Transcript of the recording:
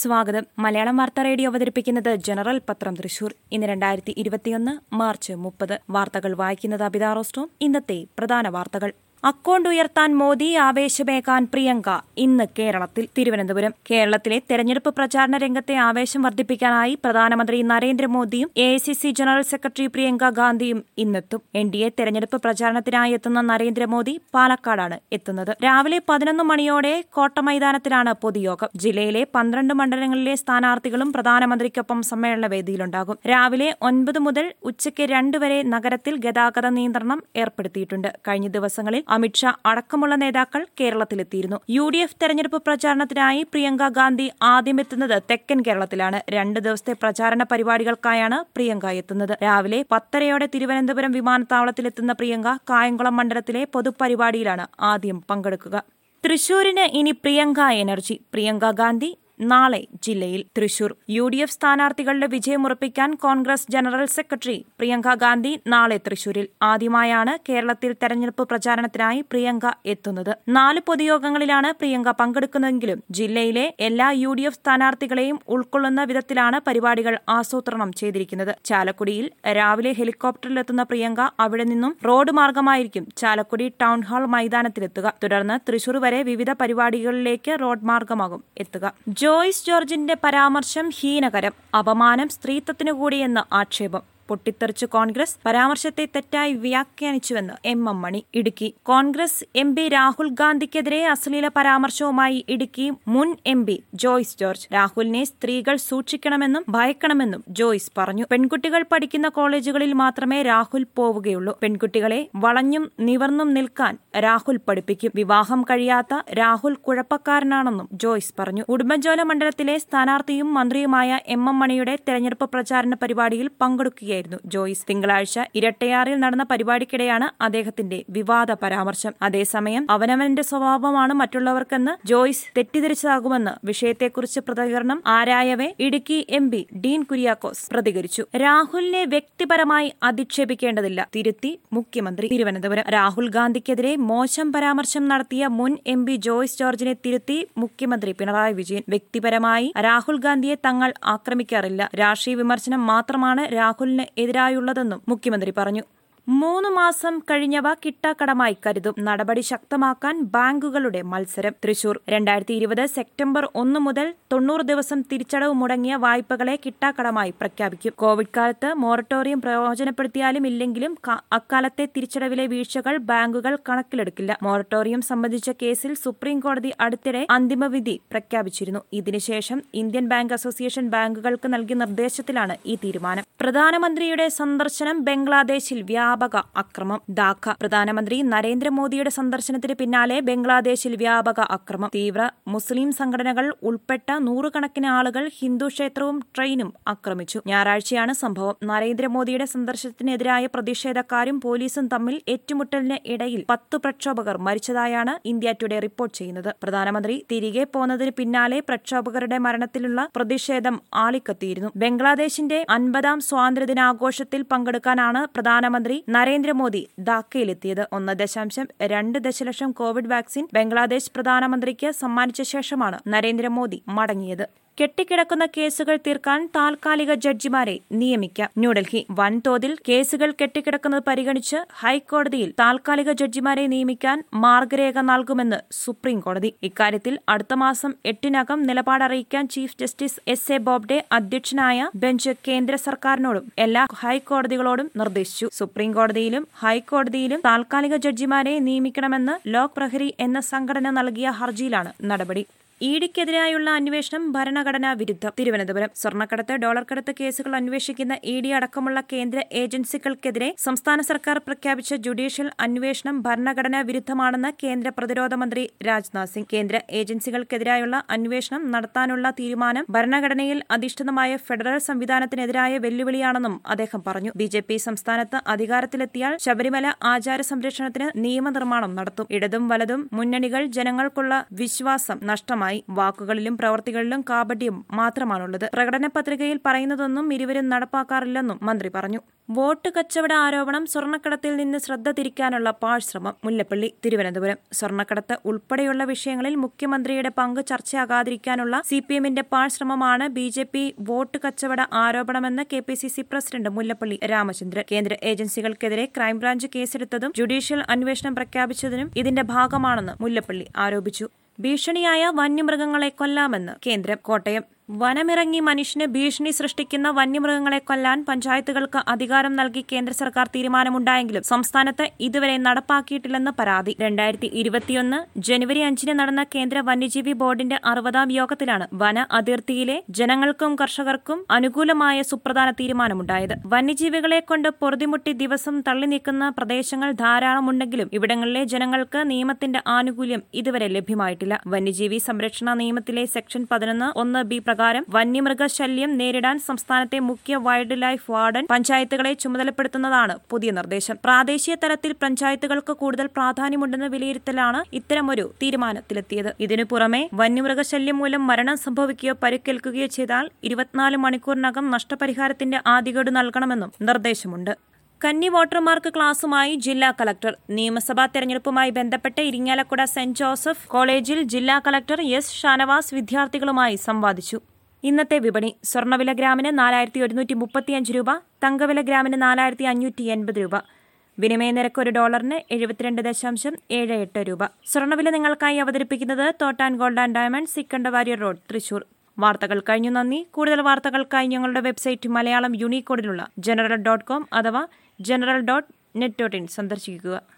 സ്വാഗതം. മലയാളം വാർത്താ റേഡിയോ അവതരിപ്പിക്കുന്നത് ജനറൽ പത്രം തൃശൂർ. ഇന്ന് രണ്ടായിരത്തി ഇരുപത്തിയൊന്ന് മാർച്ച് മുപ്പത്. വാർത്തകൾ വായിക്കുന്നത് അബിതാ റോസ്റ്റോം ഇന്നത്തെ പ്രധാന വാർത്തകൾ. അക്കൗണ്ട് ഉയർത്താൻ മോദി ആവേശമേകാൻ പ്രിയങ്ക. ഇന്ന് കേരളത്തിൽ തിരുവനന്തപുരം. കേരളത്തിലെ തെരഞ്ഞെടുപ്പ് പ്രചാരണ രംഗത്തെ ആവേശം വർദ്ധിപ്പിക്കാനായി പ്രധാനമന്ത്രി നരേന്ദ്രമോദിയും എ ജനറൽ സെക്രട്ടറി പ്രിയങ്ക ഗാന്ധിയും ഇന്നെത്തും. എൻ ഡി എ തെരഞ്ഞെടുപ്പ് പ്രചാരണത്തിനായി എത്തുന്ന നരേന്ദ്രമോദി പാലക്കാടാണ് എത്തുന്നത്. രാവിലെ പതിനൊന്ന് മണിയോടെ കോട്ടമൈതാനത്തിലാണ് പൊതുയോഗം. ജില്ലയിലെ പന്ത്രണ്ട് മണ്ഡലങ്ങളിലെ സ്ഥാനാർത്ഥികളും പ്രധാനമന്ത്രിക്കൊപ്പം സമ്മേളന വേദിയിലുണ്ടാകും. രാവിലെ ഒൻപത് മുതൽ ഉച്ചയ്ക്ക് രണ്ട് വരെ നഗരത്തിൽ ഗതാഗത നിയന്ത്രണം ഏർപ്പെടുത്തിയിട്ടുണ്ട്. കഴിഞ്ഞ ദിവസങ്ങളിൽ അമിത്ഷാ അടക്കമുള്ള നേതാക്കൾ കേരളത്തിലെത്തിയിരുന്നു. യു ഡി എഫ് തെരഞ്ഞെടുപ്പ് പ്രചാരണത്തിനായി പ്രിയങ്ക ഗാന്ധി ആദ്യമെത്തുന്നത് തെക്കൻ കേരളത്തിലാണ്. രണ്ട് ദിവസത്തെ പ്രചാരണ പരിപാടികൾക്കായാണ് പ്രിയങ്ക എത്തുന്നത്. രാവിലെ പത്തരയോടെ തിരുവനന്തപുരം വിമാനത്താവളത്തിലെത്തുന്ന പ്രിയങ്ക കായംകുളം മണ്ഡലത്തിലെ പൊതുപരിപാടിയിലാണ് ആദ്യം പങ്കെടുക്കുക. തൃശൂരിന് ഇനി പ്രിയങ്ക എനർജി. പ്രിയങ്ക ഗാന്ധി നാളെ ജില്ലയിൽ തൃശൂർ. യു ഡി എഫ് സ്ഥാനാർത്ഥികളുടെ വിജയമുറപ്പിക്കാൻ കോൺഗ്രസ് ജനറൽ സെക്രട്ടറി പ്രിയങ്ക ഗാന്ധി നാളെ തൃശൂരിൽ. ആദ്യമായാണ് കേരളത്തിൽ തെരഞ്ഞെടുപ്പ് പ്രചാരണത്തിനായി പ്രിയങ്ക എത്തുന്നത്. നാല് പൊതുയോഗങ്ങളിലാണ് പ്രിയങ്ക പങ്കെടുക്കുന്നതെങ്കിലും ജില്ലയിലെ എല്ലാ യു ഡി എഫ് സ്ഥാനാർത്ഥികളെയും ഉൾക്കൊള്ളുന്ന വിധത്തിലാണ് പരിപാടികൾ ആസൂത്രണം ചെയ്തിരിക്കുന്നത്. ചാലക്കുടിയിൽ രാവിലെ ഹെലികോപ്റ്ററിലെത്തുന്ന പ്രിയങ്ക അവിടെ നിന്നും റോഡ് മാർഗമായിരിക്കും ചാലക്കുടി ടൗൺ ഹാൾ മൈതാനത്തിലെത്തുക. തുടർന്ന് തൃശൂർ വരെ വിവിധ പരിപാടികളിലേക്ക് റോഡ് മാർഗമാകും എത്തുക. ജോയ്സ് ജോർജിന്റെ പരാമർശം ഹീനകരം അപമാനം സ്ത്രീത്വത്തിനു കൂടിയെന്ന് ആക്ഷേപം. പൊട്ടിത്തെറിച്ച് കോൺഗ്രസ് പരാമർശത്തെ തെറ്റായി വ്യാഖ്യാനിച്ചുവെന്ന് M M Mani Idukki. Congress M P Rahul ഗാന്ധിക്കെതിരെ അശ്ലീല പരാമർശവുമായി ഇടുക്കി മുൻ എം പി ജോയ്സ് ജോർജ്. രാഹുലിനെ സ്ത്രീകൾ സൂക്ഷിക്കണമെന്നും ഭയക്കണമെന്നും ജോയ്സ് പറഞ്ഞു. പെൺകുട്ടികൾ പഠിക്കുന്ന കോളേജുകളിൽ മാത്രമേ രാഹുൽ പോവുകയുള്ളൂ. പെൺകുട്ടികളെ വളഞ്ഞും നിവർന്നും നിൽക്കാൻ രാഹുൽ പഠിപ്പിക്കും. വിവാഹം കഴിയാത്ത രാഹുൽ കുഴപ്പക്കാരനാണെന്നും ജോയ്സ് പറഞ്ഞു. ഉടുമ്പൻചോല മണ്ഡലത്തിലെ സ്ഥാനാർത്ഥിയും മന്ത്രിയുമായ എം എം മണിയുടെ തെരഞ്ഞെടുപ്പ് പ്രചാരണ പരിപാടിയിൽ പങ്കെടുക്കുകയായിരുന്നു ജോയ്സ് തിങ്കളാഴ്ച ഇരട്ടയാറിൽ നടന്ന പരിപാടിക്കിടെയാണ് അദ്ദേഹത്തിന്റെ വിവാദ പരാമർശം. അതേസമയം അവനവന്റെ സ്വഭാവമാണ് മറ്റുള്ളവർക്കെന്ന് ജോയിസ് തെറ്റിദ്ധരിച്ചതാകുമെന്ന് വിഷയത്തെക്കുറിച്ച് പ്രതികരണം ആരായവേ ഇടുക്കി എം പി ഡീൻ കുര്യാക്കോസ് പ്രതികരിച്ചു. രാഹുലിനെ വ്യക്തിപരമായി അധിക്ഷേപിക്കേണ്ടതില്ല തിരുത്തി മുഖ്യമന്ത്രി തിരുവനന്തപുരം. രാഹുൽ ഗാന്ധിക്കെതിരെ മോശം പരാമർശം നടത്തിയ മുൻ എം പി ജോയ്സ് ജോർജിനെ തിരുത്തി മുഖ്യമന്ത്രി പിണറായി വിജയൻ. വ്യക്തിപരമായി രാഹുൽ ഗാന്ധിയെ തങ്ങൾ ആക്രമിക്കാറില്ല. രാഷ്ട്രീയ വിമർശനം മാത്രമാണ് രാഹുലിന് എതിരായുള്ളതെന്നും മുഖ്യമന്ത്രി പറഞ്ഞു മൂന്ന് മാസം കഴിഞ്ഞവ കിട്ടാക്കടമായി കരുതും നടപടി ശക്തമാക്കാൻ ബാങ്കുകളുടെ മത്സരം. തൃശൂർ രണ്ടായിരത്തി ഇരുപത് സെപ്റ്റംബർ ഒന്ന് മുതൽ തൊണ്ണൂറ് ദിവസം തിരിച്ചടവ് മുടങ്ങിയ വായ്പകളെ കിട്ടാക്കടമായി പ്രഖ്യാപിക്കും. കോവിഡ് കാലത്ത് മൊറട്ടോറിയം പ്രയോജനപ്പെടുത്തിയാലും ഇല്ലെങ്കിലും അക്കാലത്തെ തിരിച്ചടവിലെ വീഴ്ചകൾ ബാങ്കുകൾ കണക്കിലെടുക്കില്ല. മൊറട്ടോറിയം സംബന്ധിച്ച കേസിൽ സുപ്രീം കോടതി അടുത്തിടെ അന്തിമവിധി പ്രഖ്യാപിച്ചിരുന്നു. ഇതിനുശേഷം ഇന്ത്യൻ ബാങ്ക് അസോസിയേഷൻ ബാങ്കുകൾക്ക് നൽകിയ നിർദ്ദേശത്തിലാണ് ഈ തീരുമാനം. പ്രധാനമന്ത്രിയുടെ സന്ദർശനം ബംഗ്ലാദേശിൽ വ്യാപക അക്രമം. ധാക്ക. പ്രധാനമന്ത്രി നരേന്ദ്രമോദിയുടെ സന്ദർശനത്തിന് പിന്നാലെ ബംഗ്ലാദേശിൽ വ്യാപക അക്രമം. തീവ്ര മുസ്ലിം സംഘടനകൾ ഉൾപ്പെട്ട നൂറുകണക്കിന് ആളുകൾ ഹിന്ദു ക്ഷേത്രവും ട്രെയിനും ആക്രമിച്ചു. ഞായറാഴ്ചയാണ് സംഭവം. നരേന്ദ്രമോദിയുടെ സന്ദർശനത്തിനെതിരായ പ്രതിഷേധക്കാരും പോലീസും തമ്മിൽ ഏറ്റുമുട്ടലിന് ഇടയിൽ പത്ത് പ്രക്ഷോഭകർ മരിച്ചതായാണ് ഇന്ത്യ ടുഡേ റിപ്പോർട്ട് ചെയ്യുന്നത്. പ്രധാനമന്ത്രി തിരികെ പോന്നതിന് പിന്നാലെ പ്രക്ഷോഭകരുടെ മരണത്തിലുള്ള പ്രതിഷേധം ആളിക്കത്തിയിരുന്നു. ബംഗ്ലാദേശിന്റെ അൻപതാം സ്വാതന്ത്ര്യദിനാഘോഷത്തിൽ പങ്കെടുക്കാനാണ് പ്രധാനമന്ത്രി നരേന്ദ്രമോദി ധാക്കയിലെത്തിയത് ഒന്ന് ദശാംശം രണ്ട് ദശലക്ഷം കോവിഡ് വാക്സിൻ ബംഗ്ലാദേശ് പ്രധാനമന്ത്രിക്ക് സമ്മാനിച്ച ശേഷമാണ് നരേന്ദ്രമോദി മടങ്ങിയത്. കെട്ടിക്കിടക്കുന്ന കേസുകൾ തീർക്കാൻ താൽക്കാലിക ജഡ്ജിമാരെ നിയമിക്കാം. ന്യൂഡൽഹി വൻതോതിൽ കേസുകൾ കെട്ടിക്കിടക്കുന്നത് പരിഗണിച്ച് ഹൈക്കോടതിയിൽ താൽക്കാലിക ജഡ്ജിമാരെ നിയമിക്കാൻ മാർഗരേഖ നൽകുമെന്ന് സുപ്രീം കോടതി ഇക്കാര്യത്തിൽ അടുത്ത മാസം എട്ടിനകം നിലപാടറിയിക്കാൻ chief justice S A Bobde അധ്യക്ഷനായ ബെഞ്ച് കേന്ദ്ര സർക്കാരിനോടും എല്ലാ ഹൈക്കോടതികളോടും നിർദ്ദേശിച്ചു. സുപ്രീം കോടതിയിലും ഹൈക്കോടതിയിലും താൽക്കാലിക ജഡ്ജിമാരെ നിയമിക്കണമെന്ന് ലോക് പ്രഹരി എന്ന സംഘടന നൽകിയ ഹർജിയിലാണ് നടപടി. ഇഡിക്കെതിരായുള്ള അന്വേഷണം ഭരണഘടനാ വിരുദ്ധം. തിരുവനന്തപുരം സ്വർണക്കടത്ത് ഡോളർ കടത്ത് കേസുകൾ അന്വേഷിക്കുന്ന ഇ ഡി അടക്കമുള്ള കേന്ദ്ര ഏജൻസികൾക്കെതിരെ സംസ്ഥാന സർക്കാർ പ്രഖ്യാപിച്ച ജുഡീഷ്യൽ അന്വേഷണം ഭരണഘടനാ വിരുദ്ധമാണെന്ന് കേന്ദ്ര പ്രതിരോധ മന്ത്രി രാജ്നാഥ് സിംഗ്. കേന്ദ്ര ഏജൻസികൾക്കെതിരായുള്ള അന്വേഷണം നടത്താനുള്ള തീരുമാനം ഭരണഘടനയിൽ അധിഷ്ഠിതമായ ഫെഡറൽ സംവിധാനത്തിനെതിരായ വെല്ലുവിളിയാണെന്നും അദ്ദേഹം പറഞ്ഞു. ബി ജെ പി സംസ്ഥാനത്ത് അധികാരത്തിലെത്തിയാൽ ശബരിമല ആചാര സംരക്ഷണത്തിന് നിയമനിർമ്മാണം നടത്തും. ഇടതും വലതും മുന്നണികൾ ജനങ്ങൾക്കുള്ള വിശ്വാസം നഷ്ടമായി. വ്യക്തമായി വാക്കുകളിലും പ്രവൃത്തികളിലും കാപട്യം മാത്രമാണുള്ളത്. പ്രകടന പത്രികയിൽ പറയുന്നതൊന്നും ഇരുവരും നടപ്പാക്കാറില്ലെന്നും മന്ത്രി പറഞ്ഞു. വോട്ട് കച്ചവട ആരോപണം സ്വർണക്കടത്തിൽ നിന്ന് ശ്രദ്ധ തിരിക്കാനുള്ള പാഴ്ശ്രമം മുല്ലപ്പള്ളി തിരുവനന്തപുരം. സ്വർണക്കടത്ത് ഉൾപ്പെടെയുള്ള വിഷയങ്ങളിൽ മുഖ്യമന്ത്രിയുടെ പങ്ക് ചർച്ചയാകാതിരിക്കാനുള്ള സി പി എമ്മിന്റെ പാഴ്ശ്രമമാണ് ബി ജെ പി വോട്ട് കച്ചവട ആരോപണമെന്ന് K P C C president Mullappally Ramachandran. കേന്ദ്ര ഏജൻസികൾക്കെതിരെ ക്രൈംബ്രാഞ്ച് കേസെടുത്തതും ജുഡീഷ്യൽ അന്വേഷണം പ്രഖ്യാപിച്ചതിനും ഇതിന്റെ ഭാഗമാണെന്ന് മുല്ലപ്പള്ളി ആരോപിച്ചു. ഭീഷണിയായ വന്യമൃഗങ്ങളെ കൊല്ലാമെന്ന് കേന്ദ്രം കോട്ടയം വനമിറങ്ങി മനുഷ്യന് ഭീഷണി സൃഷ്ടിക്കുന്ന വന്യമൃഗങ്ങളെ കൊല്ലാൻ പഞ്ചായത്തുകൾക്ക് അധികാരം നൽകി കേന്ദ്ര സർക്കാർ തീരുമാനമുണ്ടായെങ്കിലും സംസ്ഥാനത്ത് ഇതുവരെ നടപ്പാക്കിയിട്ടില്ലെന്ന് പരാതി. രണ്ടായിരത്തി ഇരുപത്തിയൊന്ന് ജനുവരി അഞ്ചിന് നടന്ന കേന്ദ്ര വന്യജീവി ബോർഡിന്റെ അറുപതാം യോഗത്തിലാണ് വന അതിർത്തിയിലെ ജനങ്ങൾക്കും കർഷകർക്കും അനുകൂലമായ സുപ്രധാന തീരുമാനമുണ്ടായത്. വന്യജീവികളെ കൊണ്ട് പൊറുതിമുട്ടി ദിവസം തള്ളി നീക്കുന്ന പ്രദേശങ്ങൾ ധാരാളമുണ്ടെങ്കിലും ഇവിടങ്ങളിലെ ജനങ്ങൾക്ക് നിയമത്തിന്റെ ആനുകൂല്യം ഇതുവരെ ലഭ്യമായിട്ടില്ല. വന്യജീവി സംരക്ഷണ നിയമത്തിലെ സെക്ഷൻ പതിനൊന്ന് ഒന്ന് ബി പ്രകാരം വന്യമൃഗശല്യം നേരിടാൻ സംസ്ഥാനത്തെ മുഖ്യ വൈൽഡ് ലൈഫ് വാർഡൻ പഞ്ചായത്തുകളെ ചുമതലപ്പെടുത്തുന്നതാണ് പുതിയ നിർദ്ദേശം. പ്രാദേശിക തലത്തിൽ പഞ്ചായത്തുകൾക്ക് കൂടുതൽ പ്രാധാന്യമുണ്ടെന്ന വിലയിരുത്തലാണ് ഇത്തരമൊരു തീരുമാനത്തിലെത്തിയത്. ഇതിനു പുറമെ വന്യമൃഗശല്യം മൂലം മരണം സംഭവിക്കുകയോ പരിക്കേൽക്കുകയോ ചെയ്താൽ ഇരുപത്തിനാല് മണിക്കൂറിനകം നഷ്ടപരിഹാരത്തിന്റെ ആദ്യഗഡു നൽകണമെന്നും നിർദ്ദേശമുണ്ട്. കന്നി വോട്ടർമാർക്ക് ക്ലാസുമായി ജില്ലാ കളക്ടർ നിയമസഭാ തെരഞ്ഞെടുപ്പുമായി ബന്ധപ്പെട്ട് ഇരിങ്ങാലക്കുട സെന്റ് ജോസഫ് കോളേജിൽ ജില്ലാ കളക്ടർ എസ് ഷാനവാസ് വിദ്യാർത്ഥികളുമായി സംവാദിച്ചു. ഇന്നത്തെ വിപണി സ്വർണവില ഗ്രാമിന് നാലായിരത്തി ഒരുന്നൂറ്റി മുപ്പത്തിയഞ്ച് രൂപ തങ്കവില ഗ്രാമിന് നാലായിരത്തി അഞ്ഞൂറ്റി എൺപത് രൂപ. വിനിമയ നിരക്ക് ഒരു ഡോളറിന് എഴുപത്തിരണ്ട് ദശാംശം ഏഴ് എട്ട് രൂപ. സ്വർണവില നിങ്ങൾക്കായി അവതരിപ്പിക്കുന്നത് തോട്ടാൻ ഗോൾഡ് ആൻഡ് ഡയമണ്ട് സിക്കണ്ടവാരിയർ റോഡ് തൃശൂർ. വാർത്തകൾ കഴിഞ്ഞു നന്ദി. കൂടുതൽ വാർത്തകൾക്കായി ഞങ്ങളുടെ വെബ്സൈറ്റ് മലയാളം യൂണിക്കോഡിലുള്ള ജനറൽ ഡോട്ട് കോം അഥവാ general dot net dot in സന്ദർശിക്കുക.